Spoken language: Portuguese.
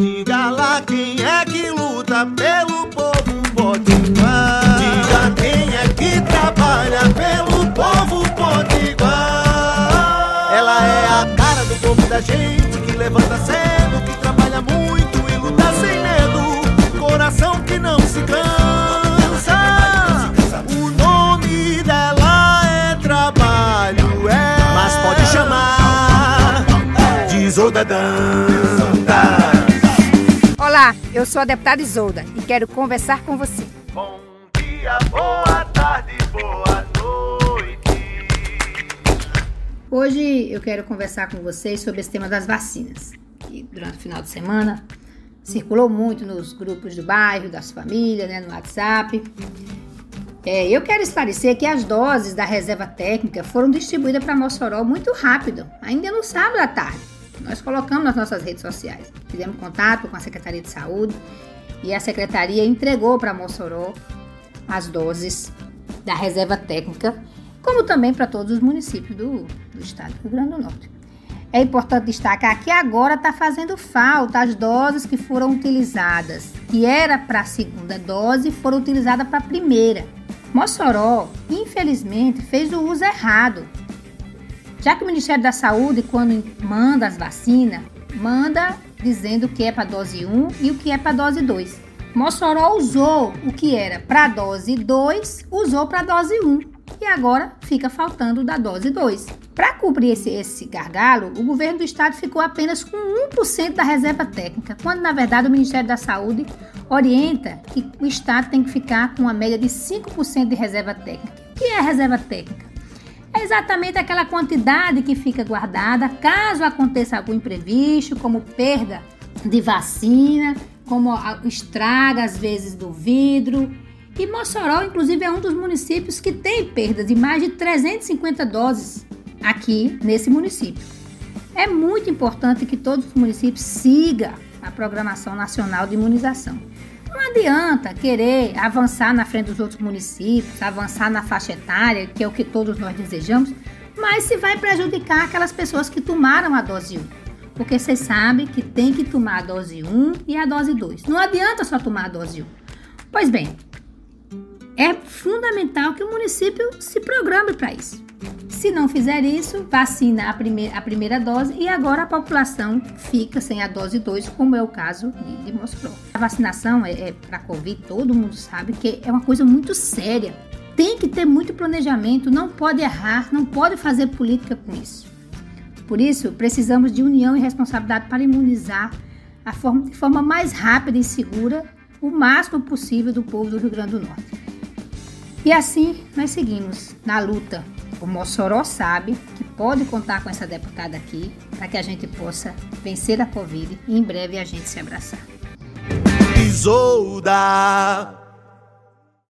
Diga lá quem é que luta pelo povo potiguar. Diga quem é que trabalha pelo povo potiguar. Ela é a cara do povo da gente que levanta cedo, que trabalha muito e luta sem medo. Coração que não se cansa. O nome dela é trabalho, é. Mas pode chamar de Dantas. Olá, eu sou a deputada Isolda e quero conversar com você. Bom dia, boa tarde, boa noite. Hoje eu quero conversar com vocês sobre esse tema das vacinas. Que durante o final de semana circulou muito nos grupos do bairro, das famílias, né, no WhatsApp. É, eu quero esclarecer que as doses da reserva técnica foram distribuídas para Mossoró muito rápido, ainda no sábado à tarde. Nós colocamos nas nossas redes sociais. Fizemos contato com a Secretaria de Saúde e a Secretaria entregou para Mossoró as doses da reserva técnica, como também para todos os municípios do, do estado do Rio Grande do Norte. É importante destacar que agora está fazendo falta as doses que foram utilizadas, que era para a segunda dose, foram utilizadas para a primeira. Mossoró, infelizmente, fez o uso errado já que o Ministério da Saúde, quando manda as vacinas, manda dizendo o que é para dose 1 e o que é para dose 2. Mossoró usou o que era para dose 2, usou para dose 1 e agora fica faltando da dose 2. Para cobrir esse, esse gargalo, o governo do estado ficou apenas com 1% da reserva técnica, quando na verdade o Ministério da Saúde orienta que o estado tem que ficar com uma média de 5% de reserva técnica. O que é reserva técnica? É exatamente aquela quantidade que fica guardada caso aconteça algum imprevisto, como perda de vacina, como estraga às vezes do vidro. E Mossoró, inclusive, é um dos municípios que tem perda de mais de 350 doses aqui nesse município. É muito importante que todos os municípios sigam a programação nacional de imunização. Não adianta querer avançar na frente dos outros municípios, avançar na faixa etária, que é o que todos nós desejamos, mas se vai prejudicar aquelas pessoas que tomaram a dose 1. Porque vocês sabem que tem que tomar a dose 1 e a dose 2. Não adianta só tomar a dose 1. Pois bem, é fundamental que o município se programe para isso. Se não fizer isso, vacina a primeira, a primeira dose e agora a população fica sem a dose 2, como é o caso de, de Mossoró. A vacinação é, é para Covid, todo mundo sabe que é uma coisa muito séria. Tem que ter muito planejamento, não pode errar, não pode fazer política com isso. Por isso, precisamos de união e responsabilidade para imunizar a forma, de forma mais rápida e segura o máximo possível do povo do Rio Grande do Norte. E assim nós seguimos na luta. O Mossoró sabe que pode contar com essa deputada aqui para que a gente possa vencer a Covid e em breve a gente se abraçar. Isolda